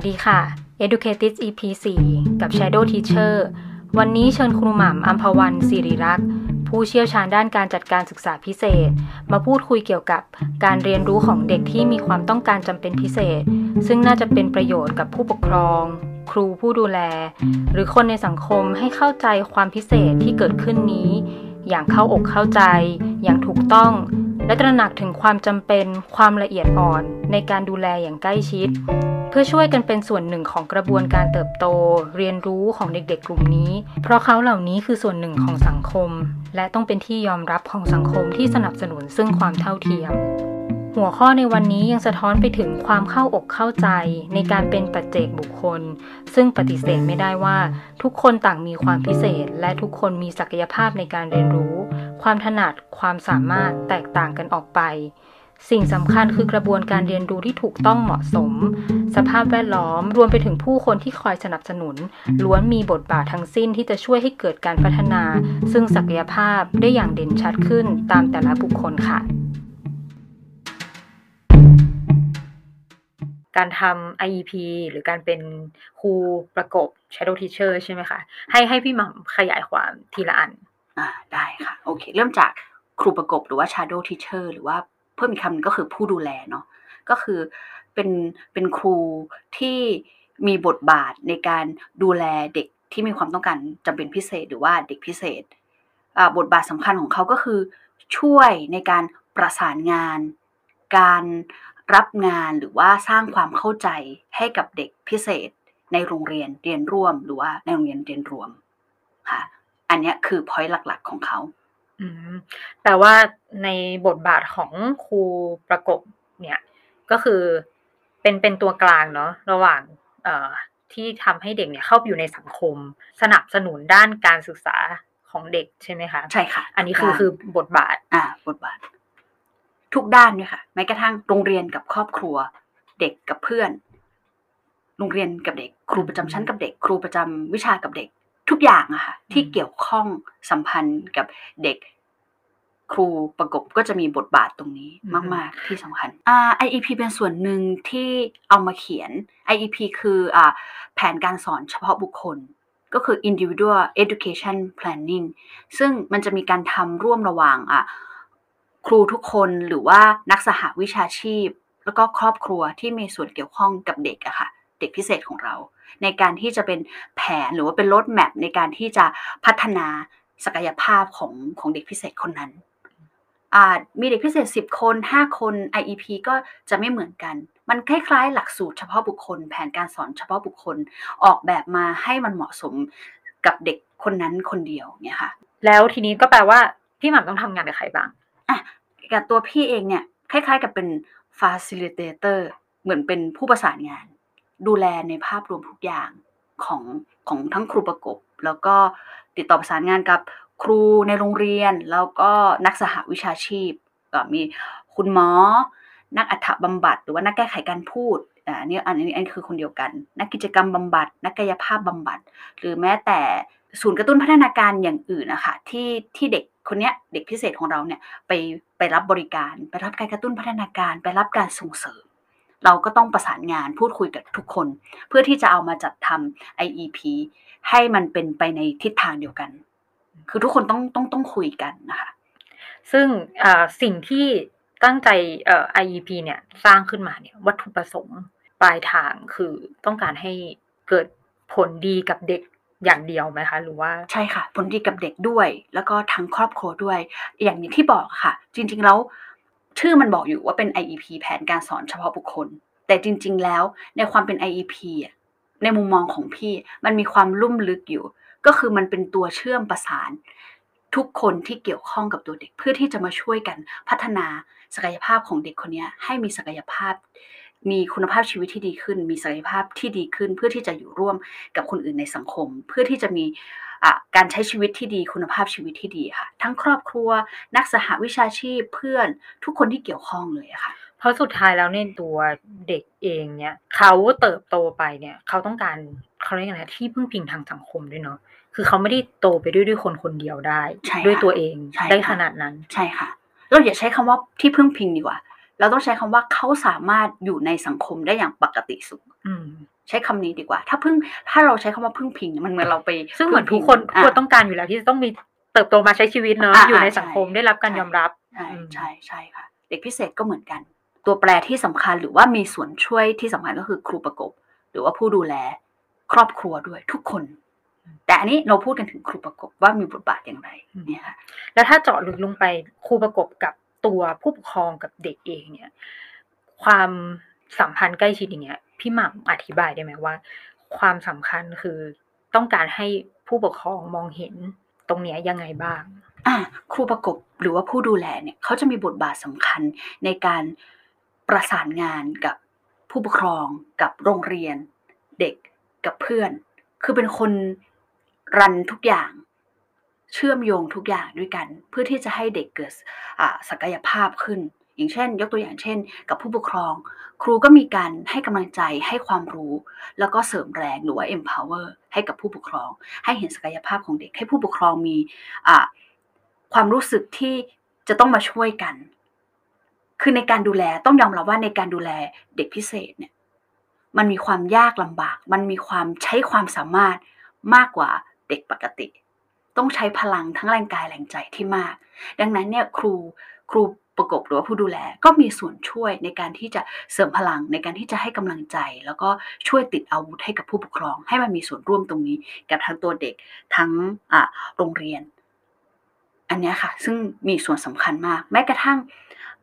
วัสดีค่ะ Educated EP 4 กับ Shadow Teacher วันนี้เชิญครูหม่ำอัมพวันศิริรักษ์ผู้เชี่ยวชาญด้านการจัดการศึกษาพิเศษ มาพูดคุยเกี่ยวกับการเรียนรู้ของเด็กที่มีความต้องการจำเป็นพิเศษ ซึ่งน่าจะเป็นประโยชน์กับผู้ปกครอง ครูผู้ดูแล หรือคนในสังคมให้เข้าใจความพิเศษที่เกิดขึ้นนี้ อย่างเข้าอกเข้าใจ อย่างถูกต้อง และตระหนักถึงความจำเป็นความละเอียดอ่อนในการดูแลอย่างใกล้ชิด เพื่อช่วยกันเป็นส่วนหนึ่งของกระบวนการเติบโต เรียนรู้ของเด็กๆ กลุ่มนี้ เพราะเขาเหล่านี้คือส่วนหนึ่งของสังคม และต้องเป็นที่ยอมรับของสังคมที่สนับสนุนซึ่งความเท่าเทียม หัวข้อในวันนี้ยังสะท้อนไปถึงความเข้าอกเข้าใจในการเป็นปัจเจกบุคคล ซึ่งปฏิเสธไม่ได้ว่า ทุกคนต่างมีความพิเศษ และทุกคนมีศักยภาพในการเรียนรู้ ความถนัดความสามารถแตกต่างกันออกไป สิ่งสำคัญคือกระบวนการเรียนรู้ที่ถูกต้องเหมาะสม สภาพแวดล้อมรวมไปถึงผู้คนที่คอยสนับสนุน ล้วนมีบทบาททั้งสิ้นที่จะช่วยให้เกิดการพัฒนา ซึ่งศักยภาพได้อย่างเด่นชัดขึ้นตามแต่ละบุคคลค่ะ การทำ IEP หรือการเป็นครูประกบ Shadow Teacher ใช่ไหมคะ ให้ให้พี่หม่ำขยายความทีละอัน อ่าได้ค่ะ โอเค เริ่มจากครูประกบหรือว่า shadow teacher หรือว่าเพิ่มอีกคำก็คือผู้ดูแลเนาะก็คือเป็นเป็นครูที่มีบทบาทในการดูแลเด็กที่มีความต้องการจำเป็นพิเศษหรือว่าเด็กพิเศษ บทบาทสำคัญของเขาก็คือช่วยในการประสานงาน การ รับงานหรือว่าสร้างความเข้าใจให้กับเด็กพิเศษในโรงเรียนเรียนร่วม หรือว่าในโรงเรียนเรียนรวมค่ะอันเนี้ยคือพอยต์หลักๆของเขาอืมแต่ว่าในบทบาทของครูประกบเนี่ยก็คือเป็นเป็นตัวกลางเนาะระหว่างเอ่อที่ทำให้เด็กเนี่ยเข้าไปอยู่ในสังคม สนับสนุนด้านการศึกษาของเด็กใช่ไหมคะ ใช่ค่ะ อันนี้คือทุกด้าคือบทบาท อ่า บทบาท ทุกด้านด้วยค่ะแม้กระทั่งโรงเรียนกับครอบครัว เด็กกับเพื่อน โรงเรียนกับเด็ก ครูประจำชั้นกับเด็ก ครูประจำวิชากับเด็ก ทุกอย่างอะค่ะที่เกี่ยวข้องสัมพันธ์กับเด็ก ครูประกบก็จะมีบทบาทตรงนี้อือฮึมาก ๆ ที่สำคัญอ่า IEP เป็นส่วนหนึ่งที่เอามาเขียน IEP คืออ่าแผนการสอนเฉพาะบุคคลก็คือ individual education planning ซึ่งมันจะมีการทำร่วมระหว่างอะ ครูทุกคนหรือว่านักสหวิชาชีพ แล้วก็ครอบครัวที่มีส่วนเกี่ยวข้องกับเด็กอะค่ะ เด็กพิเศษของเรา ในการที่จะเป็นแผนหรือว่าเป็นรถแมพในการที่จะพัฒนาศักยภาพของของเด็กพิเศษคนนั้นอ่ามีเด็กพิเศษ 10 คน 5 คน IEP ก็จะไม่เหมือนกัน มันคล้ายๆ หลักสูตรเฉพาะบุคคล แผนการสอนเฉพาะบุคคลออกแบบมาให้มันเหมาะสมกับเด็กคนนั้นคนเดียวเนี่ยค่ะ แล้วทีนี้ก็แปลว่าพี่หม่ำต้องทำงานกับใครบ้างอะ กับตัวพี่เองเนี่ยคล้ายๆ กับเป็น facilitator เหมือนเป็นผู้ประสานงาน ดูแลในภาพรวมทุกอย่างของของทั้งครูประกบ แล้วก็ติดต่อประสานงานกับครูในโรงเรียน แล้วก็นักสหวิชาชีพก็มีคุณหมอ นักอัฐบำบัด หรือว่านักแก้ไขการพูดอ่าอันนี้อันนี้อันนี้คือคนเดียวกัน นักกิจกรรมบำบัด นักกายภาพบำบัด หรือแม้แต่ ศูนย์กระตุ้นพัฒนาการอย่างอื่นนะคะที่ที่เด็กคนเนี้ยเด็กพิเศษของเราเนี่ยไปไปรับบริการไปรับการกระตุ้นพัฒนาการไปรับการส่งเสริม เราก็ต้องประสานงานพูดคุยกับทุกคน เพื่อที่จะเอามาจัดทำ IEP ให้มันเป็นไปในทิศทางเดียวกัน คือทุกคนต้องต้องต้องคุยกันนะคะซึ่งอ่อสิ่งที่ตั้งใจอ่อ IEP เนี่ยสร้างขึ้นมาเนี่ยวัตถุประสงค์ปลายทางคือต้องการให้เกิดผลดีกับเด็ก อย่างเดียวไหมคะ หรือว่าใช่ค่ะ ผลดีกับเด็กด้วย แล้วก็ทั้งครอบครัวด้วย อย่างที่บอกค่ะ จริง ๆ แล้ว ชื่อมันบอกอยู่ว่าเป็น IEP แผนการสอนเฉพาะบุคคล แต่จริง ๆ แล้วในความเป็น IEP อะในมุมมองของพี่มันมีความลุ่มลึกอยู่ ก็คือมันเป็นตัวเชื่อมประสาน ทุกคนที่เกี่ยวข้องกับตัวเด็กเพื่อที่จะมาช่วยกันพัฒนาศักยภาพของเด็กคนนี้ให้มีศักยภาพ มีคุณภาพชีวิตที่ดีขึ้น มีศักยภาพที่ดีขึ้น เพื่อที่จะอยู่ร่วมกับคนอื่นในสังคม เพื่อที่จะมีอะการใช้ชีวิตที่ดี คุณภาพชีวิตที่ดีค่ะ ทั้งครอบครัว นักสหวิชาชีพเพื่อนทุกคนที่เกี่ยวข้องเลยอะค่ะเพราะสุดท้ายแล้วเนี่ยตัวเด็กเองเนี่ยเขาเติบโตไปเนี่ยเขาต้องการเขาเรียกอะไรนะที่พึ่งพิงทางสังคมด้วยเนาะคือเขาไม่ได้โตไปด้วยด้วยคนคนเดียวได้ใช่ค่ะด้วยตัวเองใช่ได้ค่ะขนาดนั้นใช่ค่ะเราอย่าใช้คำว่าที่พึ่งพิงดีกว่า เราต้องใช้คำว่าเขาสามารถอยู่ในสังคมได้อย่างปกติสุขอืมใช้คำนี้ดีกว่า ถ้าพึ่งถ้าเราใช้คำว่าพึ่งพิงมันเหมือนเราไป ซึ่งเหมือนทุกคนอะควรต้องการอยู่แล้วที่จะต้องมีเติบโตมาใช้ชีวิตเนอะอ่าอยู่ในใช่สังคมได้รับการใช่ยอมรับใช่อืมใช่ใช่ค่ะ เด็กพิเศษก็เหมือนกัน ตัวแปรที่สำคัญหรือว่ามีส่วนช่วยที่สำคัญก็คือครูประกบ หรือว่าผู้ดูแลครอบครัวด้วยทุกคน แต่อันนี้เราพูดกันถึงครูประกบว่ามีบทบาทอย่างไรเนี่ยค่ะแล้วถ้าเจาะลึกลงไปครูประกบกับ ตัวผู้ปกครองกับเด็กเองเนี่ย ความสัมพันธ์ใกล้ชิดอย่างเงี้ยพี่หม่ำอธิบายได้ไหมว่า ความสำคัญคือต้องการให้ผู้ปกครองมองเห็นตรงเนี้ยยังไงบ้างอะครูประกบหรือว่าผู้ดูแลเนี่ยเขาจะมีบทบาทสำคัญในการประสานงานกับผู้ปกครองกับโรงเรียน เด็กกับเพื่อน คือเป็นคนรันทุกอย่าง เชื่อมโยงทุกอย่างด้วยกัน เพื่อที่จะให้เด็กเกิดศักยภาพขึ้น อย่างเช่น ยกตัวอย่างเช่น กับผู้ปกครอง ครูก็มีการให้กำลังใจให้ความรู้ แล้วก็เสริมแรงหรือว่า empower ให้กับผู้ปกครอง ให้เห็นศักยภาพของเด็ก ให้ผู้ปกครองมีความรู้สึกที่จะต้องมาช่วยกัน คือในการดูแลต้องยอมรับว่าในการดูแลเด็กพิเศษเนี่ยมันมีความยากลำบาก มันมีความใช้ความสามารถมากกว่าเด็กปกติ ต้องใช้พลังทั้งแรงกายแรงใจที่มาก ดังนั้นเนี่ยครูครูประกบหรือว่าผู้ดูแลก็มีส่วนช่วยในการที่จะเสริมพลังในการที่จะให้กำลังใจ แล้วก็ช่วยติดอาวุธให้กับผู้ปกครอง ให้มันมีส่วนร่วมตรงนี้ กับทั้งตัวเด็กทั้งอ่าโรงเรียน อันนี้ค่ะ ซึ่งมีส่วนสำคัญมาก แม้กระทั่ง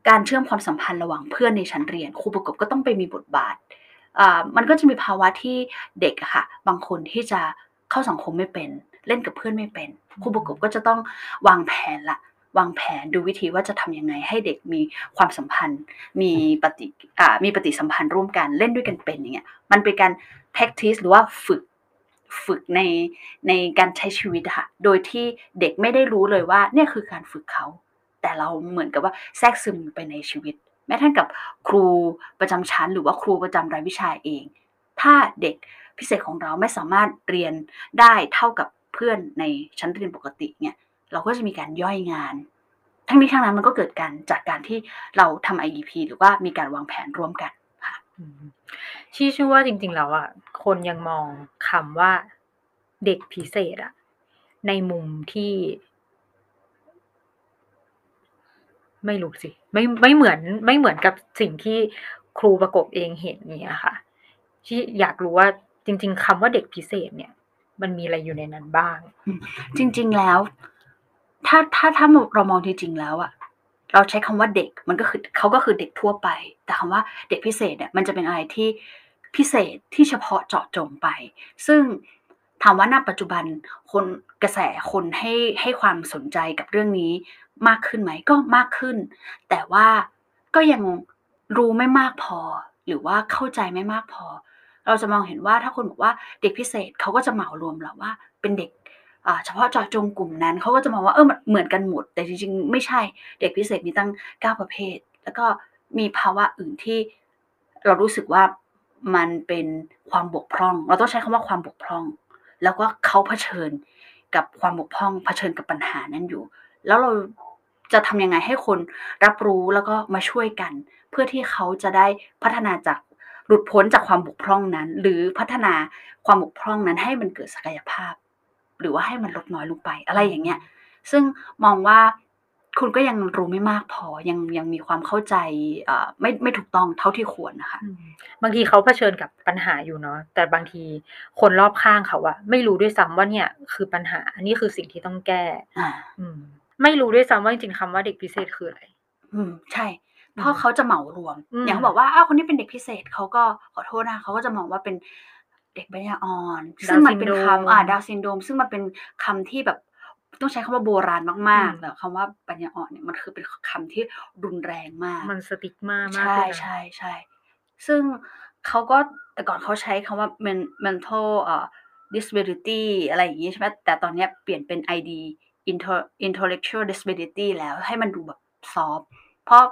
การเชื่อมความสัมพันธ์ระหว่างเพื่อนในชั้นเรียน ครูประกบก็ต้องไปมีบทบาทอ่ามันก็จะมีภาวะที่เด็กอะค่ะ บางคนที่จะเข้าสังคมไม่เป็น เล่นกับเพื่อนไม่เป็นครูประกบก็จะต้องวางแผนละวางแผนดูวิธีว่าจะทำยังไงให้เด็กมีความสัมพันธ์ มีปฏิอ่ามีปฏิสัมพันธ์ร่วมกันเล่นด้วยกันเป็นอย่างเงี้ยมันเป็นการ practice หรือว่าฝึกฝึกในในการใช้ชีวิตค่ะ โดยที่เด็กไม่ได้รู้เลยว่าเนี่ยคือการฝึกเขา แต่เราเหมือนกับว่าแทรกซึมไปในชีวิต แม้ทั้งกับครูประจำชั้น หรือว่าครูประจำรายวิชาเอง ถ้าเด็กพิเศษของเราไม่สามารถเรียนได้เท่ากับ เพื่อนในชั้นเรียนปกติเนี่ยเราก็จะมีการย่อยงาน ทั้งนี้ทั้งนั้นมันก็เกิดการจากการที่เราทำ IEP หรือว่ามีการวางแผนร่วมกันค่ะอืมที่ชื่อว่าจริงๆแล้วอะคนยังมองคำว่าเด็กพิเศษอะในมุมที่ ไม่รู้สิ ไม่ไม่เหมือนไม่เหมือนกับสิ่งที่ครูประกบเองเห็นเนี่ยค่ะ ที่อยากรู้ว่าจริง ๆคำว่าเด็กพิเศษเนี่ย มันมีอะไรอยู่ในนั้นบ้าง จริง ๆแล้ว ถ้าถ้าถ้าเรามองจริงๆแล้วอะเราใช้คำว่าเด็กมันก็คือเขาก็คือเด็กทั่วไป แต่คำว่าเด็กพิเศษเนี่ยมันจะเป็นอะไรที่พิเศษที่เฉพาะเจาะจงไป ซึ่งถามว่าณปัจจุบันคนกระแสคนให้ให้ความสนใจกับเรื่องนี้มากขึ้นไหมก็มากขึ้น แต่ว่าก็ยังรู้ไม่มากพอ หรือว่าเข้าใจไม่มากพอ เราจะมองเห็นว่าถ้าคนบอกว่าเด็กพิเศษเขาก็จะเหมารวมเราว่าเป็นเด็กเฉพาะเจาะจงกลุ่มนั้นเขาก็จะมองว่าเออเหมือนกันหมด แต่จริงๆ ไม่ใช่เด็กพิเศษมีตั้งเก้าประเภท แล้วก็มีภาวะอื่นที่เรารู้สึกว่ามันเป็นความบกพร่อง เราต้องใช้คำว่าความบกพร่อง แล้วก็เขาเผชิญกับความบกพร่อง เผชิญกับปัญหานั้นอยู่ แล้วเราจะทำยังไงให้คนรับรู้แล้วก็มาช่วยกัน เพื่อที่เขาจะได้พัฒนาจาก หลุดพ้นจากความบกพร่องนั้น หรือพัฒนาความบกพร่องนั้นให้มันเกิดศักยภาพ หรือว่าให้มันลดน้อยลงไปอะไรอย่างเงี้ย ซึ่งมองว่าคุณก็ยังรู้ไม่มากพอยังยังมีความเข้าใจอ่าไม่ไม่ถูกต้องเท่าที่ควรนะคะอืมบางทีเขาเผชิญกับปัญหาอยู่เนาะแต่บางทีคนรอบข้างเขาอะไม่รู้ด้วยซ้ำว่าเนี่ย คือปัญหาอันนี้คือสิ่งที่ต้องแก้ อ่า อืม ไม่รู้ด้วยซ้ำว่าจริงๆคำว่าเด็กพิเศษคืออะไรอืม ใช่ เพราะเขาจะเหมารวมอืมอย่างเขาบอกว่าอ้าวคนนี้เป็นเด็กพิเศษเขาก็ขอโทษนะเขาก็จะมองว่าเป็นเด็กปัญญาอ่อน ซึ่งมันเป็นคำอ่าดาวซินโดม ซึ่งมันเป็นคำที่แบบต้องใช้คำว่าโบราณมากๆแต่คำว่าปัญญาอ่อนเนี่ยมันคือเป็นคำที่รุนแรงมาก มันสติกมามากใช่เลยนะใช่ใช่ซึ่งเขาก็แต่ก่อนเขาใช้คำว่า men- mental เอ่อ disability อะไรอย่างงี้ใช่ไหมแต่ตอนเนี้ยเปลี่ยนเป็น ID inter- intellectual disability แล้วให้มันดูแบบซอฟเพราะ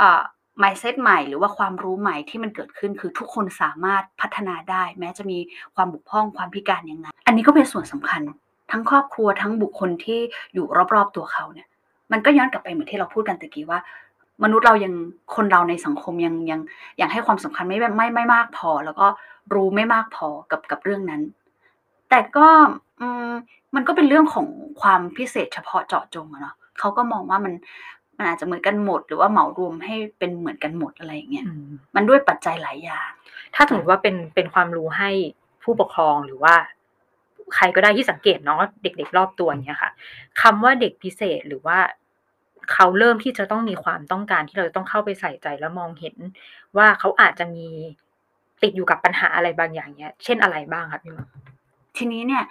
อ่า mindset ใหม่หรือว่าความรู้ใหม่ที่มันเกิดขึ้นคือทุกคนสามารถพัฒนาได้ แม้จะมีความบุกพร่องความพิการยังไงอันนี้ก็เป็นส่วนสำคัญ ทั้งครอบครัวทั้งบุคคลที่อยู่รอบๆตัวเขาเนี่ยมันก็ย้อนกลับไปเหมือนที่เราพูดกันตะกี้ว่า มนุษย์เรายังคนเราในสังคมยังยังยังให้ความสำคัญไม่ไม่ไม่มากพอ แล้วก็รู้ไม่มากพอกับกับเรื่องนั้น แต่ก็อืมมันก็เป็นเรื่องของความพิเศษเฉพาะเจาะจงอะเนาะเขาก็มองว่ามัน มันอาจจะเหมือนกันหมด หรือว่าเหมารวมให้เป็นเหมือนกันหมดอะไรอย่างเงี้ยอืมมันด้วยปัจจัยหลายอย่างถ้าสมมติว่าเป็นเป็นความรู้ให้ผู้ปกครองหรือว่า ใครก็ได้ที่สังเกตเนาะเด็ก ๆ รอบตัวเนี้ยค่ะคำว่าเด็กพิเศษหรือว่าเขาเริ่มที่จะต้องมีความต้องการที่เราจะต้องเข้าไปใส่ใจแล้วมองเห็น ว่าเขาอาจจะมีติดอยู่กับปัญหาอะไรบางอย่างเนี้ย เช่นอะไรบ้างครับพี่หมอทีนี้เนี่ย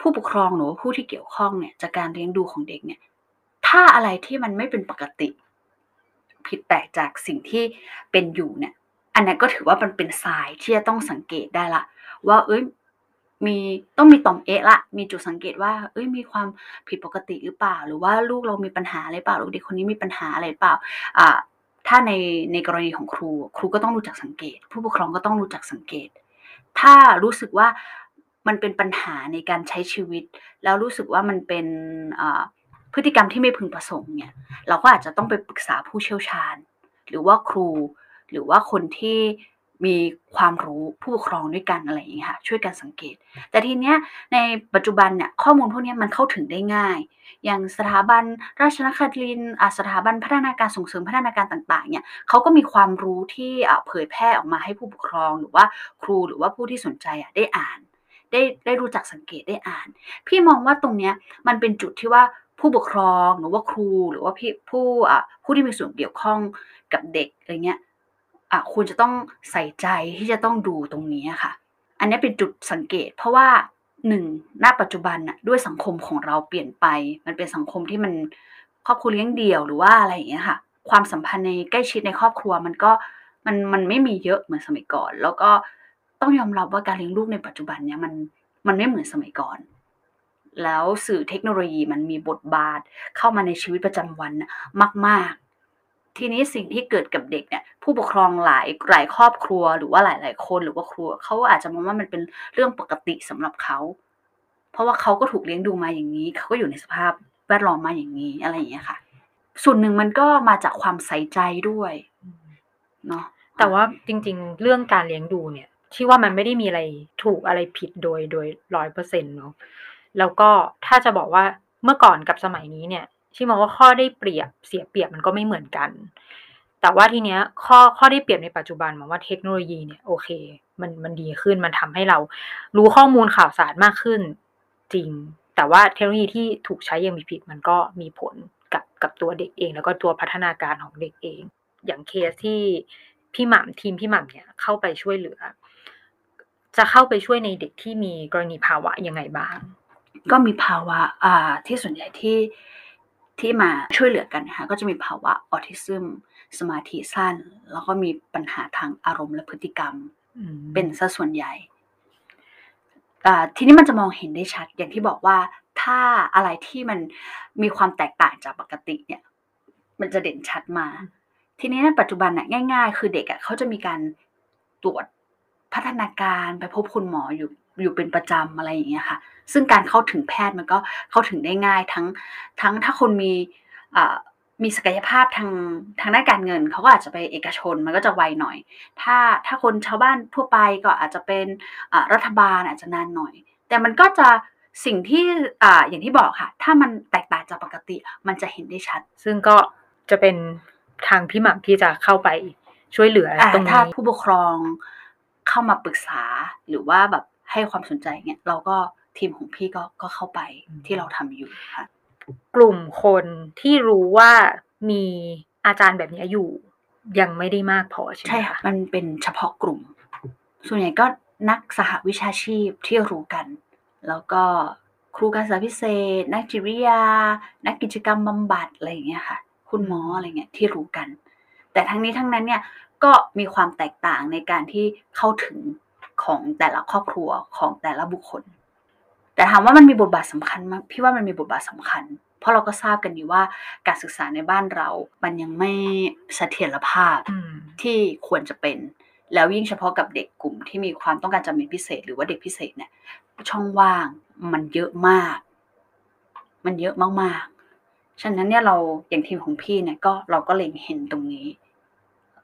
ผู้ปกครองหรือว่าผู้ที่เกี่ยวข้องเนี่ยจากการเลี้ยงดูของเด็กเนี่ย ถ้าอะไรที่มันไม่เป็นปกติ ผิดแปลกจากสิ่งที่เป็นอยู่เนี่ย อันนั้นก็ถือว่ามันเป็นทรายที่จะต้องสังเกตได้ละ ว่า เอ้ยมีต้องมีต่อมเอะละมีจุดสังเกตว่า เอ้ยมีความผิดปกติหรือเปล่า หรือว่าลูกเรามีปัญหาอะไรเปล่าลูกเด็กคนนี้มีปัญหาอะไรเปล่าอ่าถ้าในในกรณีของครู ครูก็ต้องรู้จักสังเกต ผู้ปกครองก็ต้องรู้จักสังเกต ถ้ารู้สึกว่ามันเป็นปัญหาในการใช้ชีวิต แล้วรู้สึกว่ามันเป็นอ่า พฤติกรรมที่ไม่พึงประสงค์เนี่ย เราก็อาจจะต้องไปปรึกษาผู้เชี่ยวชาญ หรือว่าครู หรือว่าคนที่มีความรู้ผู้ปกครองด้วยกันอะไรอย่างเงี้ยค่ะช่วยกันสังเกต แต่ทีเนี้ยในปัจจุบันเนี่ยข้อมูลพวกนี้มันเข้าถึงได้ง่าย อย่างสถาบันราชนคริน์สถาบันพัฒนาการส่งเสริมพัฒนาการต่างๆเนี่ยเขาก็มีความรู้ที่เผยแพร่ออกมาให้ผู้ปกครอง หรือว่าครูหรือว่าผู้ที่สนใจอะได้อ่าน ได้ได้รู้จักสังเกตได้อ่าน พี่มองว่าตรงเนี้ยมันเป็นจุดที่ว่า ผู้ปกครองหรือว่าครูหรือว่าพี่ผู้อะผู้ที่มีส่วนเกี่ยวข้องกับเด็กอะไรเงี้ยอะคุณจะต้องใส่ใจที่จะต้องดูตรงนี้ค่ะ อันนี้เป็นจุดสังเกต เพราะว่าหนึ่งณปัจจุบันน่ะด้วยสังคมของเราเปลี่ยนไป มันเป็นสังคมที่มันครอบครัวเลี้ยงเดี่ยวหรือว่าอะไรอย่างเงี้ยค่ะ ความสัมพันธ์ในใกล้ชิดในครอบครัวมันก็มันมันไม่มีเยอะเหมือนสมัยก่อน แล้วก็ต้องยอมรับว่าการเลี้ยงลูกในปัจจุบันเนี้ยมันมันไม่เหมือนสมัยก่อน แล้วสื่อเทคโนโลยีมันมีบทบาทเข้ามาในชีวิตประจำวันน่ะมาก ๆ ทีนี้สิ่งที่เกิดกับเด็กเนี่ยผู้ปกครองหลายหลายครอบครัวหรือว่าหลาย ๆ คนหรือว่าครัวเขาอาจจะมองว่ามันเป็นเรื่องปกติสำหรับเขา เพราะว่าเขาก็ถูกเลี้ยงดูมาอย่างนี้ เขาก็อยู่ในสภาพแวดล้อมมาอย่างนี้อะไรอย่างเงี้ยค่ะ ส่วนหนึ่งมันก็มาจากความใส่ใจด้วยเนาะแต่ว่าจริง ๆ เรื่องการเลี้ยงดูเนี่ยที่ว่ามันไม่ได้มีอะไรถูกอะไรผิดโดยโดยร้อยเปอร์เซ็นต์เนาะ แล้วก็ถ้าจะบอกว่าเมื่อก่อนกับสมัยนี้เนี่ยที่มองว่าข้อได้เปรียบเสียเปรียบมันก็ไม่เหมือนกัน แต่ว่าทีเนี้ยข้อข้อได้เปรียบในปัจจุบันมองว่าเทคโนโลยีเนี่ยโอเค มันมันดีขึ้นมันทำให้เรารู้ข้อมูลข่าวสารมากขึ้นจริง แต่ว่าเทคโนโลยีที่ถูกใช้อย่างมีผิดมันก็มีผลกับกับตัวเด็กเอง แล้วก็ตัวพัฒนาการของเด็กเอง อย่างเคสที่พี่หม่ำทีมพี่หม่ำเนี่ยเข้าไปช่วยเหลือ จะเข้าไปช่วยในเด็กที่มีกรณีภาวะยังไงบ้าง ก็มีภาวะอ่าที่ส่วนใหญ่ที่ที่มาช่วยเหลือกันนะคะก็จะมีภาวะออทิซึมสมาธิสั้น แล้วก็มีปัญหาทางอารมณ์และพฤติกรรมอืมเป็นซะส่วนใหญ่อ่าทีนี้มันจะมองเห็นได้ชัด อย่างที่บอกว่าถ้าอะไรที่มันมีความแตกต่างจากปกติเนี่ย มันจะเด่นชัดมา ทีนี้ในปัจจุบันน่ะง่าย ๆ คือเด็กอะเขาจะมีการตรวจพัฒนาการไปพบคุณหมออยู่ อยู่เป็นประจำอะไรอย่างเงี้ยค่ะ ซึ่งการเข้าถึงแพทย์มันก็เข้าถึงได้ง่ายทั้งทั้งถ้าคนมีอ่ามีศักยภาพทางทางด้านการเงินเขาก็อาจจะไปเอกชนมันก็จะไวหน่อย ถ้าถ้าคนชาวบ้านทั่วไปก็อาจจะเป็นอ่ารัฐบาลอาจจะนานหน่อย แต่มันก็จะสิ่งที่อ่าอย่างที่บอกค่ะ ถ้ามันแตกต่างจากปกติมันจะเห็นได้ชัด ซึ่งก็จะเป็นทางพี่หม่ำที่จะเข้าไปช่วยเหลืออ่าตรงถ้านี้ผู้ปกครองเข้ามาปรึกษาหรือว่าแบบ ให้ความสนใจเนี่ยเราก็ทีมของพี่ก็ก็เข้าไปอืมที่เราทำอยู่ค่ะ กลุ่มคนที่รู้ว่ามีอาจารย์แบบนี้อยู่ ยังไม่ได้มากพอใช่ไหมใช่ค่ะคะมันเป็นเฉพาะกลุ่ม ส่วนใหญ่ก็นักสหวิชาชีพที่รู้กัน แล้วก็ครูการศึกษาพิเศษ นักจิตวิทยา นักกิจกรรมบำบัดอะไรอย่างเงี้ยค่ะ คุณหมออะไรเงี้ยที่รู้กัน แต่ทั้งนี้ทั้งนั้นเนี่ยก็มีความแตกต่างในการที่เข้าถึง ของแต่ละครอบครัวของแต่ละบุคคล แต่ถามว่ามันมีบทบาทสำคัญไหมพี่ว่ามันมีบทบาทสำคัญ เพราะเราก็ทราบกันดีว่าการศึกษาในบ้านเรา มันยังไม่เสถียรภาพอืมที่ควรจะเป็น แล้วยิ่งเฉพาะกับเด็กกลุ่มที่มีความต้องการจำเป็นพิเศษ หรือว่าเด็กพิเศษเนี่ย ช่องว่างมันเยอะมาก มันเยอะมากฉะนั้นเนี่ยเราอย่างทีมของพี่เนี่ยก็เราก็เล็งเห็นตรงนี้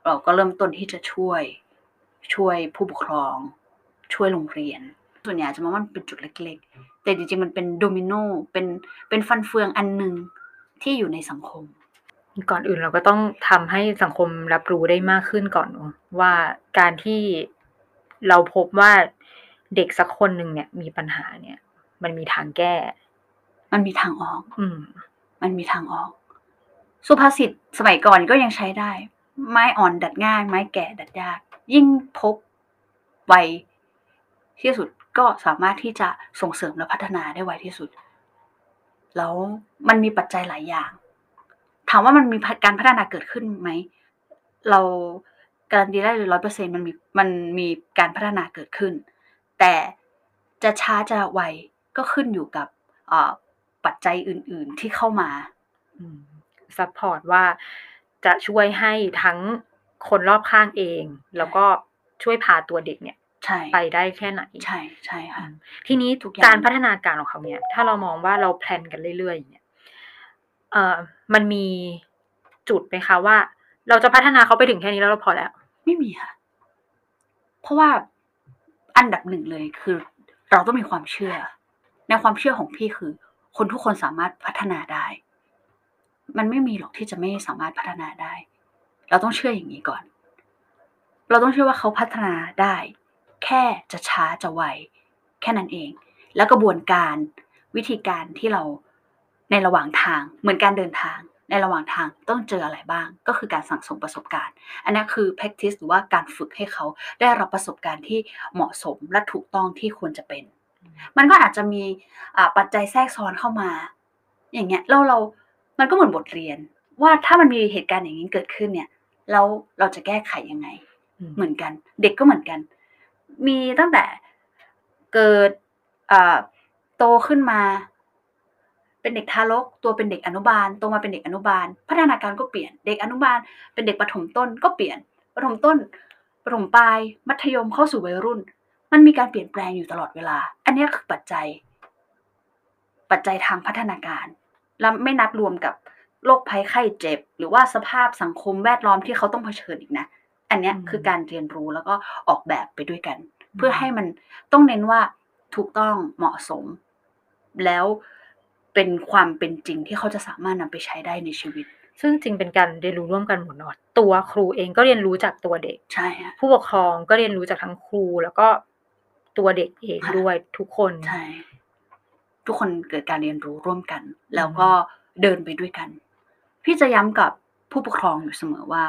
เราก็เริ่มต้นที่จะช่วยช่วยผู้ปกครอง ช่วยโรงเรียน ส่วนใหญ่จะมองว่ามันเป็นจุดเล็กๆ แต่จริงๆ มันเป็นโดมิโนเป็นเป็นฟันเฟืองอันหนึ่งที่อยู่ในสังคม ก่อนอื่นเราก็ต้องทำให้สังคมรับรู้ได้มากขึ้นก่อนเนอะว่าการที่เราพบว่าเด็กสักคนหนึ่งเนี่ย มีปัญหาเนี่ย มันมีทางแก้ มันมีทางออก อืม มันมีทางออก สุภาษิตสมัยก่อนก็ยังใช้ได้ ไม้อ่อนดัดง่าย ไม้แก่ดัดยาก ยิ่งพบไว ที่สุดก็สามารถที่จะส่งเสริมและพัฒนาได้ไวที่สุด แล้วมันมีปัจจัยหลายอย่าง ถามว่ามันมีการพัฒนาเกิดขึ้นไหม เราการันตีได้เลยร้อยเปอร์เซ็นมันมีมันมีการพัฒนาเกิดขึ้น แต่จะช้าจะไวก็ขึ้นอยู่กับปัจจัยอื่น ๆที่เข้ามา support ว่าจะช่วยให้ทั้งคนรอบข้างเอง แล้วก็ช่วยพาตัวเด็กเนี่ย ไปได้แค่ไหน ใช่ใช่ค่ะ ทีนี้การพัฒนาการของเขาเนี่ย ถ้าเรามองว่าเรา plan กันเรื่อยๆเนี่ยเอ่อมันมีจุดไหมคะว่า เราจะพัฒนาเขาไปถึงแค่นี้แล้วเราพอแล้ว ไม่มีค่ะ เพราะว่าอันดับหนึ่งเลยคือ เราต้องมีความเชื่อ ในความเชื่อของพี่คือ คนทุกคนสามารถพัฒนาได้ มันไม่มีหรอกที่จะไม่สามารถพัฒนาได้ เราต้องเชื่ออย่างนี้ก่อน เราต้องเชื่อว่าเขาพัฒนาได้ แค่จะช้าจะไวแค่นั้นเอง แล้วกระบวนการวิธีการที่เราในระหว่างทางเหมือนการเดินทาง ในระหว่างทางต้องเจออะไรบ้าง ก็คือการสั่งสมประสบการณ์ อันนี้คือ practice หรือว่าการฝึกให้เขาได้รับประสบการณ์ที่เหมาะสมและถูกต้องที่ควรจะเป็น มันก็อาจจะมีปัจจัยแทรกซ้อนเข้ามา อย่างเงี้ยเราเรา มันก็เหมือนบทเรียน ว่าถ้ามันมีเหตุการณ์อย่างนี้เกิดขึ้นเนี่ยแล้วเราจะแก้ไขยังไง เหมือนกัน เด็กก็เหมือนกัน มีตั้งแต่เกิดโตขึ้นมา เป็นเด็กทารกตัวเป็นเด็กอนุบาลโตมาเป็นเด็กอนุบาล พัฒนาการก็เปลี่ยน เด็กอนุบาล เป็นเด็กประถมต้นก็เปลี่ยนประถมต้นประถมปลาย มัธยมเข้าสู่วัยรุ่น มันมีการเปลี่ยนแปลงอยู่ตลอดเวลา อันนี้คือปัจจัย ปัจจัยทางพัฒนาการ แล้วไม่นับรวมกับโรคภัยไข้เจ็บ หรือว่าสภาพสังคมแวดล้อมที่เขาต้องเผชิญอีกนะ อันนี้คือการเรียนรู้แล้วก็ออกแบบไปด้วยกัน เพื่อให้มันต้องเน้นว่าถูกต้องเหมาะสม แล้วเป็นความเป็นจริงที่เขาจะสามารถนำไปใช้ได้ในชีวิต ซึ่งจริงเป็นการเรียนรู้ร่วมกันหมดเนาะตัวครูเองก็เรียนรู้จากตัวเด็กใช่ผู้ปกครองก็เรียนรู้จากทั้งครูแล้วก็ตัวเด็กเองด้วยทุกคนใช่ทุกคนเกิดการเรียนรู้ร่วมกัน แล้วก็เดินไปด้วยกัน พี่จะย้ำกับผู้ปกครองอยู่เสมอว่า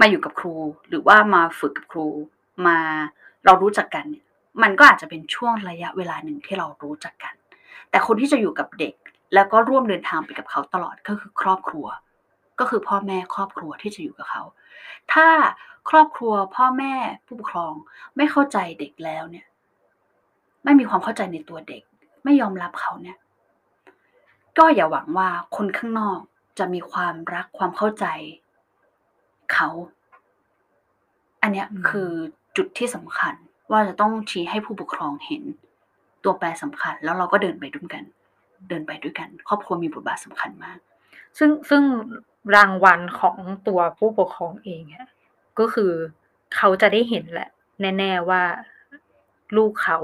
มาอยู่กับครู หรือว่ามาฝึกกับครู มาเรารู้จักกันเนี่ยมันก็อาจจะเป็นช่วงระยะเวลาหนึ่งที่เรารู้จักกัน แต่คนที่จะอยู่กับเด็ก แล้วก็ร่วมเดินทางไปกับเขาตลอดก็คือครอบครัว ก็คือพ่อแม่ครอบครัวที่จะอยู่กับเขา ถ้าครอบครัวพ่อแม่ผู้ปกครองไม่เข้าใจเด็กแล้วเนี่ย ไม่มีความเข้าใจในตัวเด็ก ไม่ยอมรับเขาเนี่ย ก็อย่าหวังว่าคนข้างนอกจะมีความรักความเข้าใจ เขา อันเนี้ยคือจุดที่สำคัญว่าจะต้องชี้ให้ผู้ปกครองเห็น ตัวแปรสำคัญ แล้วเราก็เดินไปด้วยกัน เดินไปด้วยกัน ครอบครัวมีบทบาทสำคัญมาก ซึ่งซึ่งรางวัลของตัวผู้ปกครองเองอะก็คือเขาจะได้เห็นแหละ แน่ๆว่าลูกเขา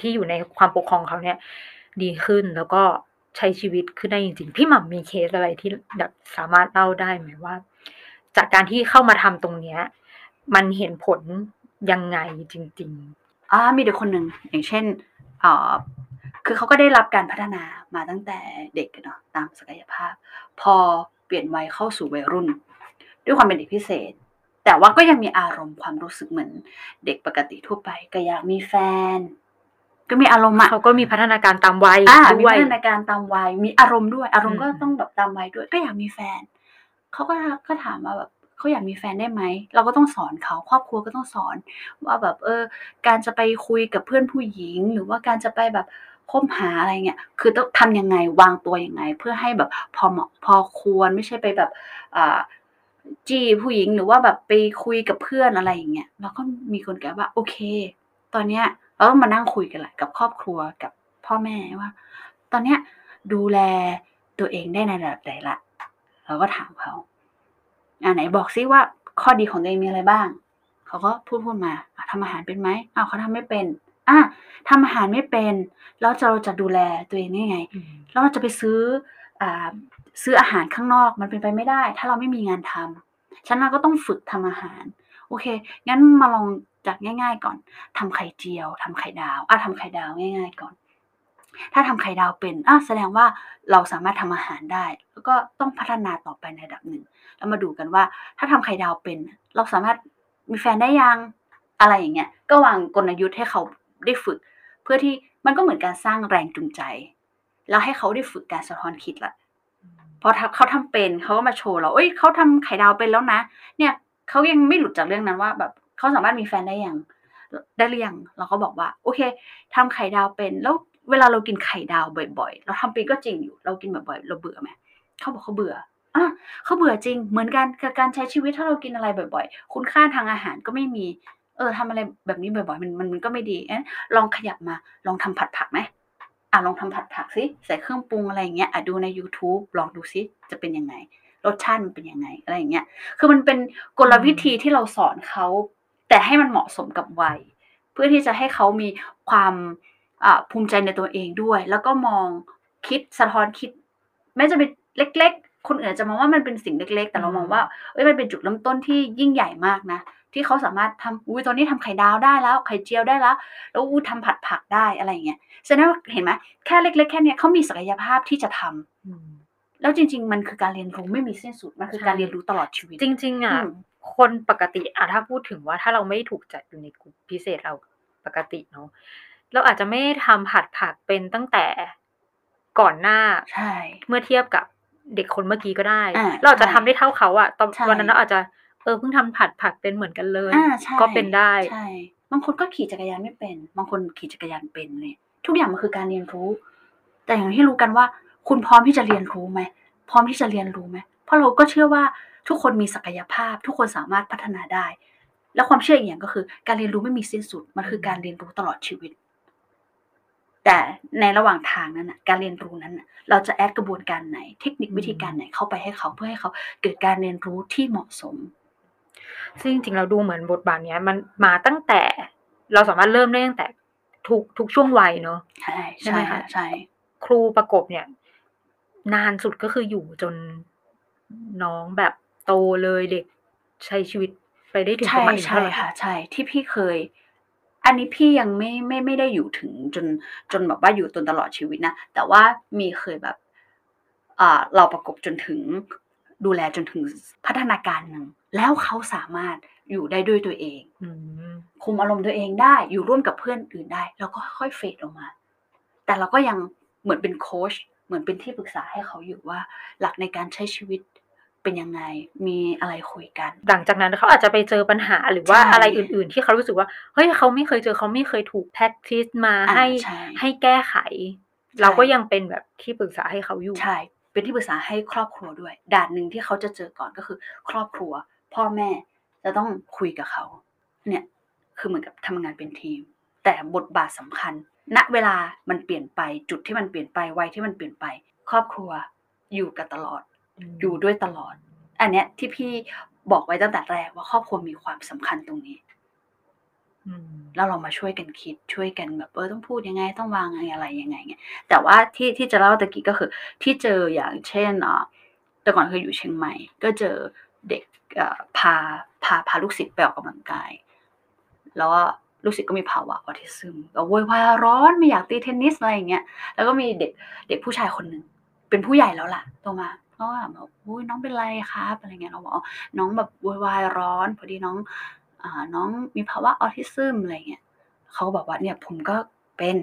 ที่อยู่ในความปกครองเขาเนี่ย ดีขึ้นแล้วก็ใช้ชีวิตขึ้นได้จริงๆ พี่หม่ำมีเคสอะไรที่แบบสามารถเล่าได้ไหมว่า จากการที่เข้ามาทำตรงเนี้ย มันเห็นผลยังไงจริง ๆอ่ามีเด็กคนหนึ่งอย่างเช่นเอ่อคือเขาก็ได้รับการพัฒนามาตั้งแต่เด็กเนาะตามศักยภาพ พอเปลี่ยนวัยเข้าสู่วัยรุ่น ด้วยความเป็นเด็กพิเศษ แต่ว่าก็ยังมีอารมณ์ความรู้สึกเหมือน เด็กปกติทั่วไปก็อยากมีแฟน ก็มีอารมณ์อะเขาก็มีพัฒนาการตามวัยด้วยมีพัฒนาการตามวัยมีอารมณ์ด้วย อารมณ์ก็ต้องแบบตามวัยด้วย ก็อยากมีแฟน เขาก็ก็ถามมาแบบเขาอยากมีแฟนได้ไหม เราก็ต้องสอนเขาครอบครัวก็ต้องสอน ว่าแบบเออ การจะไปคุยกับเพื่อนผู้หญิง หรือว่าการจะไปแบบคบหาอะไรเงี้ย คือต้องทำยังไงวางตัวยังไง เพื่อให้แบบพอเหมาะพอควรไม่ใช่ไปแบบอ่าจีผู้หญิงหรือว่าแบบไปคุยกับเพื่อนอะไรอย่างเงี้ยแล้วก็มีคนแกว่า โอเค ตอนเนี้ยเราต้องมานั่งคุยกันแหละกับครอบครัวกับพ่อแม่ว่า ตอนเนี้ยดูแลตัวเองได้ในระดับใดละ เราก็ถามเขาอ่าไหนบอกซิว่าข้อดีของตัวเองมีอะไรบ้าง เขาก็พูดพูดมาทำอาหารเป็นไหมอ้าวเขาทำไม่เป็นอะทำอาหารไม่เป็น แล้วเราจะดูแลตัวเองได้ไง แล้วเราจะไปซื้ออ่าซื้ออาหารข้างนอกมันเป็นไปไม่ได้ ถ้าเราไม่มีงานทำฉันเราก็ต้องฝึกทำอาหาร โอเค งั้นมาลองจากง่าย ๆ ก่อนทำไข่เจียวทำไข่ดาวอะทำไข่ดาวง่าย ๆ ก่อน ถ้าทำไข่ดาวเป็นอะแสดงว่าเราสามารถทำอาหารได้ แล้วก็ต้องพัฒนาต่อไปในระดับหนึ่ง แล้วมาดูกันว่าถ้าทำไข่ดาวเป็น เราสามารถมีแฟนได้ยัง อะไรอย่างเงี้ย ก็วางกลยุทธ์ให้เขาได้ฝึก เพื่อที่มันก็เหมือนการสร้างแรงจูงใจ แล้วให้เขาได้ฝึกการสะท้อนคิดละพอเขาทำเป็นเขาก็มาโชว์เราเอ้ยเขาทำไข่ดาวเป็นแล้วนะ เนี่ยเขายังไม่หลุดจากเรื่องนั้นว่าแบบเขาสามารถมีแฟนได้ยังได้หรือยังเราก็บอกว่า โอเคทำไข่ดาวเป็นแล้ว เวลาเรากินไข่ดาวบ่อยๆ เราทำเป็นก็จริงอยู่ เรากินบ่อยๆ เราเบื่อไหมเขาบอกเขาเบื่ออะเขาเบื่อจริง เหมือนกันกับการใช้ชีวิตถ้าเรากินอะไรบ่อย ๆ คุณค่าทางอาหารก็ไม่มี เออทำอะไรแบบนี้บ่อยๆ มันมันก็ไม่ดีเอ๊ะลองขยับมา ลองทำผัดผักไหมอะลองทำผัดผักสิใส่เครื่องปรุงอะไรอย่างเงี้ยอะดูใน YouTube ลองดูซิจะเป็นยังไง รสชาติมันเป็นยังไงอะไรอย่างเงี้ย คือมันเป็นกลวิธีที่เราสอนเขาแต่ให้มันเหมาะสมกับวัย เพื่อที่จะให้เขามีความ ภูมิใจในตัวเองด้วย แล้วก็มองคิดสะท้อนคิด แม้จะเป็นเล็ก ๆ คนอื่นจะมองว่ามันเป็นสิ่งเล็ก ๆ แต่เรามองว่าเอ้ยมันเป็นจุดเริ่มต้นที่ยิ่งใหญ่มากนะที่เขาสามารถทำอุ้ยตอนนี้ทำไข่ดาวได้แล้วไข่เจียวได้แล้ว แล้วอู้ทำผัดผักได้อะไรอย่างเงี้ยแสดงว่าเห็นไหมแค่เล็ก ๆ แค่เนี้ยเขามีศักยภาพที่จะทำแล้วจริง ๆ มันคือการเรียนรู้ไม่มีสิ้นสุดมันคือการเรียนรู้ตลอดชีวิต จริง ๆอะคนปกติอะถ้าพูดถึงว่าถ้าเราไม่ถูกจัดอยู่ในกลุ่มพิเศษเราปกติเนาะ เราอาจจะไม่ทำผัดผักเป็นตั้งแต่ก่อนหน้า ใช่ เมื่อเทียบกับเด็กคนเมื่อกี้ก็ได้ อ่าเราอาจจะทำได้เท่าเขาอะตอนใช่ วันนั้นเราอาจจะเออเพิ่งทำผัดผักเป็นเหมือนกันเลย อ่าใช่ก็เป็นได้ ใช่ บางคนก็ขี่จักรยานไม่เป็น บางคนขี่จักรยานเป็นเลยทุกอย่างมันคือการเรียนรู้ แต่อย่างที่รู้กันว่า คุณพร้อมที่จะเรียนรู้ไหมพร้อมที่จะเรียนรู้ไหมเพราะเราก็เชื่อว่าทุกคนมีศักยภาพ ทุกคนสามารถพัฒนาได้ แล้วความเชื่ออีกอย่างก็คือ การเรียนรู้ไม่มีสิ้นสุดมันคือการเรียนรู้ตลอดชีวิต แต่ในระหว่างทางนั้นนะการเรียนรู้นั้นนะเราจะแอดกระบวนการไหน เทคนิควิธีการไหนเข้าไปให้เขาเพื่อให้เขาเกิดการเรียนรู้ที่เหมาะสม ซึ่งจริงๆเราดูเหมือนบทบาทเนี้ยมันมาตั้งแต่เราสามารถเริ่มได้ตั้งแต่ทุกทุกช่วงวัยเนาะใช่ใช่ไหมใช่คะใช่ ครูประกบเนี่ย นานสุดก็คืออยู่จนน้องแบบโตเลยเด็กใช้ชีวิตไปได้ถึงปใช่ระมาณใช่เท่าไหร่ค่ะ ใช่ที่พี่เคย อันนี้พี่ยังไม่ไม่ไม่ได้อยู่ถึงจนจนแบบว่าอยู่จนตลอดชีวิตนะ แต่ว่ามีเคยแบบอ่าเราประกบจนถึงดูแลจนถึงพัฒนาการหนึ่งแล้วเขาสามารถอยู่ได้ด้วยตัวเองอืมคุมอารมณ์ตัวเองได้อยู่ร่วมกับเพื่อนอื่นได้ แล้วก็ค่อยๆเฟดออกมา แต่เราก็ยังเหมือนเป็นโค้ชเหมือนเป็นที่ปรึกษาให้เขาอยู่ว่า หลักในการใช้ชีวิต เป็นยังไง มีอะไรคุยกัน หลังจากนั้นเขาอาจจะไปเจอปัญหาหรือว่าใช่อะไรอื่น ๆ ที่เขารู้สึกว่า เฮ้ยเขาไม่เคยเจอเขาไม่เคยถูกแพ็กทิสมาอ่าให้ใช่ให้แก้ไข เราก็ยังเป็นแบบที่ปรึกษาให้เขาอยู่ใช่เป็นที่ปรึกษาให้ครอบครัวด้วย ด่านหนึ่งที่เขาจะเจอก่อนก็คือ ครอบครัว พ่อแม่จะต้องคุยกับเขา เนี่ยคือเหมือนกับทำงานเป็นทีม แต่บทบาทสำคัญ ณเวลามันเปลี่ยนไปจุดที่มันเปลี่ยนไปวัยที่มันเปลี่ยนไป ครอบครัวอยู่กันตลอด อยู่ด้วยตลอด อันเนี้ยที่พี่บอกไว้ตั้งแต่แรกว่าครอบครัวมีความสำคัญตรงนี้อืมแล้วเรามาช่วยกันคิดช่วยกันแบบเออต้องพูดยังไงต้องวางอะไรยังไงเงี้ยแต่ว่าที่ที่จะเล่าตะกี้ก็คือ ที่เจออย่างเช่นอ่าแต่ก่อนเคยอยู่เชียงใหม่ ก็เจอเด็กเอ่อพาพาพาลูกศิษย์ไปออกกำลังกาย แล้วก็ลูกศิษย์ก็มีภาวะออทิซึมก็โวยวายร้อนไม่อยากตีเทนนิสอะไรอย่างเงี้ยแล้วก็มีเด็กเด็กผู้ชายคนหนึ่งเป็นผู้ใหญ่แล้วล่ะโตมา เขาก็แบบอุ้ยน้องเป็นไรครับอะไรเงี้ยเราบอกน้องแบบโวยวายร้อน พอดีน้องอ่าน้องมีภาวะออทิซึมอะไรเงี้ยเขาก็บอกว่าเนี่ยผมก็เป็น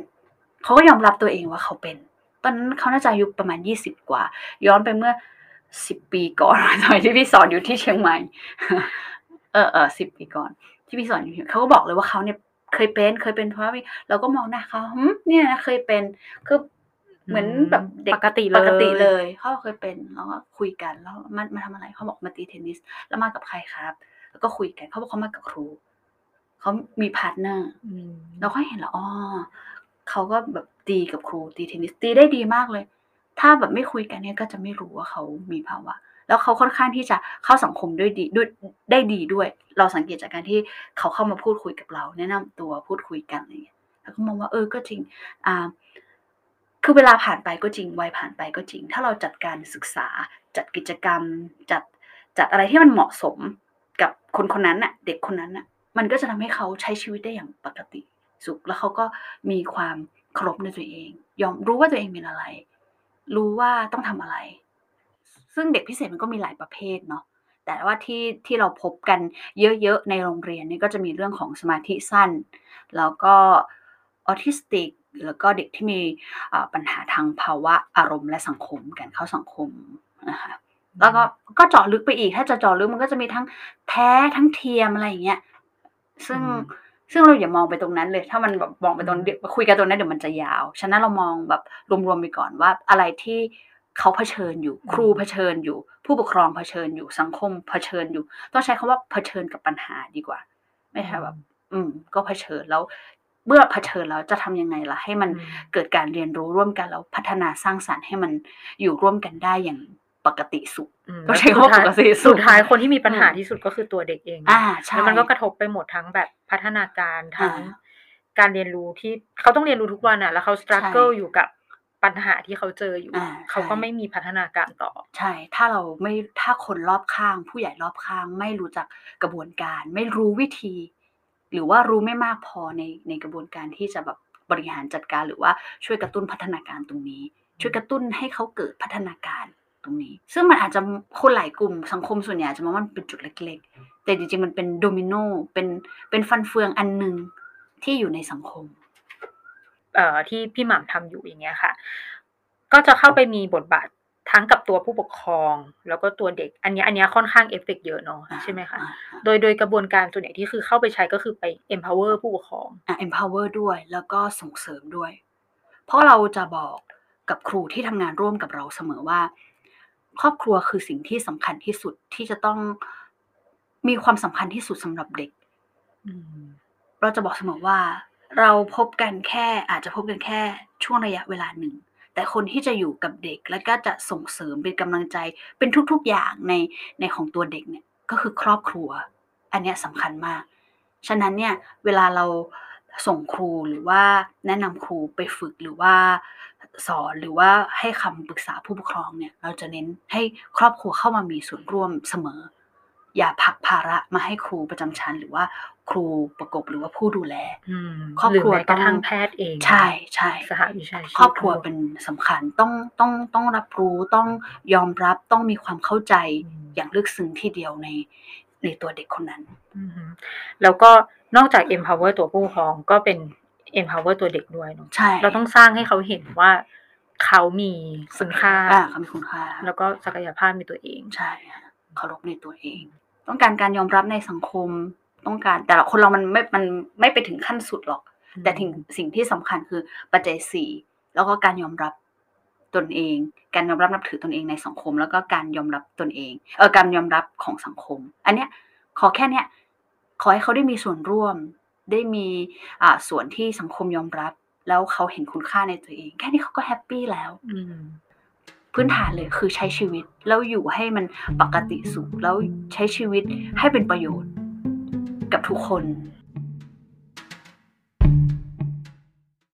เขาก็ยอมรับตัวเองว่าเขาเป็น ตอนนั้นเขาน่าจะอายุประมาณยี่สิบกว่า ย้อนไปเมื่อสิบปีก่อนสมัยที่พี่สอนอยู่ที่เชียงใหม่ เออเออสิบปีก่อน ที่พี่สอนอยู่เขาก็บอกเลยว่าเขาเนี่ยเคยเป็นเคยเป็นเพราะว่าเราก็มองหน้าเขาหึเนี่ยนะเคยเป็นคือ เหมือนแบบเด็กปกติเลยปกติเลยเขาเคยเป็นแล้วก็คุยกันแล้วมามาทำอะไรเขาบอกมาตีเทนนิส แล้วมากับใครครับ แล้วก็คุยกันเขาบอกเขามากับครูเขามี partner อืมเราก็เห็นแล้วอ๋อเขาก็แบบตีกับครูตีเทนนิสตีได้ดีมากเลย ถ้าแบบไม่คุยกันเนี่ยก็จะไม่รู้ว่าเขามีภาวะแล้วเขาค่อนข้างที่จะเข้าสังคมด้วยดีด้วยได้ดีด้วย เราสังเกตจากการที่เขาเข้ามาพูดคุยกับเรา แนะนำตัวพูดคุยกันอะไรเงี้ยแล้วก็มองว่าเออก็จริงอ่า คือเวลาผ่านไปก็จริงวัยผ่านไปก็จริง ถ้าเราจัดการศึกษา จัดกิจกรรม จัดจัดอะไรที่มันเหมาะสมกับคนคนนั้นน่ะ เด็กคนนั้นน่ะ มันก็จะทำให้เขาใช้ชีวิตได้อย่างปกติ สุข แล้วเขาก็มีความเคารพในตัวเอง ยอมรู้ว่าตัวเองเป็นอะไร รู้ว่าต้องทำอะไร ซึ่งเด็กพิเศษมันก็มีหลายประเภทเนาะแต่ว่าที่ที่เราพบกันเยอะๆในโรงเรียนนี่ก็จะมีเรื่องของสมาธิสั้น แล้วก็ออทิสติก แล้วก็เด็กที่มีปัญหาทางภาวะอารมณ์และสังคมการเข้าสังคมนะคะแล้วก็ก็เจาะลึกไปอีก ถ้าจะเจาะลึกมันก็จะมีทั้งแท้ทั้งเทียมอะไรอย่างเงี้ยซึ่งซึ่งเราอย่ามองไปตรงนั้นเลย ถ้ามันแบบมองไปตรงคุยกันตรงนั้นเดี๋ยวมันจะยาว ฉะนั้นเรามองแบบรวมๆไปก่อนว่าอะไรที่เขาเผชิญอยู่ ครูเผชิญอยู่ ผู้ปกครองเผชิญอยู่สังคมเผชิญอยู่ ต้องใช้คำว่าเผชิญกับปัญหาดีกว่า ไม่ใช่แบบ อืม ก็เผชิญแล้ว เมื่อเผชิญแล้วจะทำยังไงล่ะให้มันเกิดการเรียนรู้ร่วมกันแล้วพัฒนาสร้างสารรค์ให้มันอยู่ร่วมกันได้อย่างปกติสุขก็ใช้คำว่าปกติสุดท้ายคนที่มีปัญหาที่สุดก็คือตัวเด็กเองอ่าใช่แล้วมันก็กระทบไปหมดทั้งแบบพัฒนาการทั้งการเรียนรู้ที่เขาต้องเรียนรู้ทุกวันอะแล้วเขาสครัลเกิลอยู่กับปัญหาที่เขาเจออยู่ เขาก็ไม่มีพัฒนาการต่อ ใช่ ถ้าเราไม่ถ้าคนรอบข้าง ผู้ใหญ่รอบข้าง ไม่รู้จักกระบวนการ ไม่รู้วิธี หรือว่ารู้ไม่มากพอในในกระบวนการที่จะแบบบริหารจัดการหรือว่าช่วยกระตุ้นพัฒนาการตรงนี้ ช่วยกระตุ้นให้เขาเกิดพัฒนาการตรงนี้ ซึ่งมันอาจจะคนหลายกลุ่มสังคมส่วนใหญ่จะมองว่ามันเป็นจุดเล็ก ๆ แต่จริงๆมันเป็นโดมิโนเป็นเป็นฟันเฟืองอันหนึ่งที่อยู่ในสังคมเอ่อที่พี่หม่ำทำอยู่อย่างเงี้ยค่ะ ก็จะเข้าไปมีบทบาท ทั้งกับตัวผู้ปกครอง แล้วก็ตัวเด็ก อันนี้อันนี้ค่อนข้างเอฟเฟกเยอะเนาะใช่ไหมคะโดยโดยกระบวนการส่วนใหญ่ที่คือเข้าไปใช้ก็คือไป empower ผู้ปกครองอะ empower ด้วยแล้วก็ส่งเสริมด้วย เพราะเราจะบอกกับครูที่ทำงานร่วมกับเราเสมอว่า ครอบครัวคือสิ่งที่สำคัญที่สุดที่จะต้องมีความสำคัญที่สุดสำหรับเด็ก เราจะบอกเสมอว่า เราพบกันแค่อาจจะพบกันแค่ช่วงระยะเวลาหนึ่ง แต่คนที่จะอยู่กับเด็กและก็จะส่งเสริมเป็นกำลังใจเป็นทุกๆอย่างในในของตัวเด็กเนี่ยก็คือครอบครัว อันนี้สำคัญมาก ฉะนั้นเนี่ยเวลาเราส่งครูหรือว่าแนะนำครูไปฝึกหรือว่าสอนหรือว่าให้คำปรึกษาผู้ปกครองเนี่ยเราจะเน้นให้ครอบครัวเข้ามามีส่วนร่วมเสมอ อย่าผักภาระมาให้ครูประจำชั้น หรือว่าครูประกบหรือว่าผู้ดูแลครอบครัวต้องทางแพทย์เองใช่ใช่สหวิชาครอบครัวเป็นสำคัญต้องต้องต้องรับรู้ต้องยอมรับต้องมีความเข้าใจอย่างลึกซึ้งทีเดียวในในตัวเด็กคนนั้นแล้วก็นอกจาก empower ตัวผู้ปกครองก็เป็น empower ตัวเด็กด้วยเนาะใช่เราต้องสร้างให้เขาเห็นว่าเขามีคุณค่าเขามีคุณค่า แล้วก็ศักยภาพในตัวเองใช่ เคารพในตัวเอง ต้องการการยอมรับในสังคม ต้องการแต่ละคนเรามันไม่ มันไม่ไปถึงขั้นสุดหรอก แต่ถึงสิ่งที่สำคัญคือปัจจัยสี่แล้วก็การยอมรับตนเอง การยอมรับนับถือตนเองในสังคม แล้วก็การยอมรับตนเอง เออการยอมรับของสังคม อันเนี้ยขอแค่เนี้ยขอให้เขาได้มีส่วนร่วม ได้มีอ่าส่วนที่สังคมยอมรับ แล้วเขาเห็นคุณค่าในตัวเอง แค่นี้เขาก็แฮปปี้แล้ว พื้นฐานเลยคือใช้ชีวิต แล้วอยู่ให้มันปกติสุข แล้วใช้ชีวิตให้เป็นประโยชน์กับทุกคน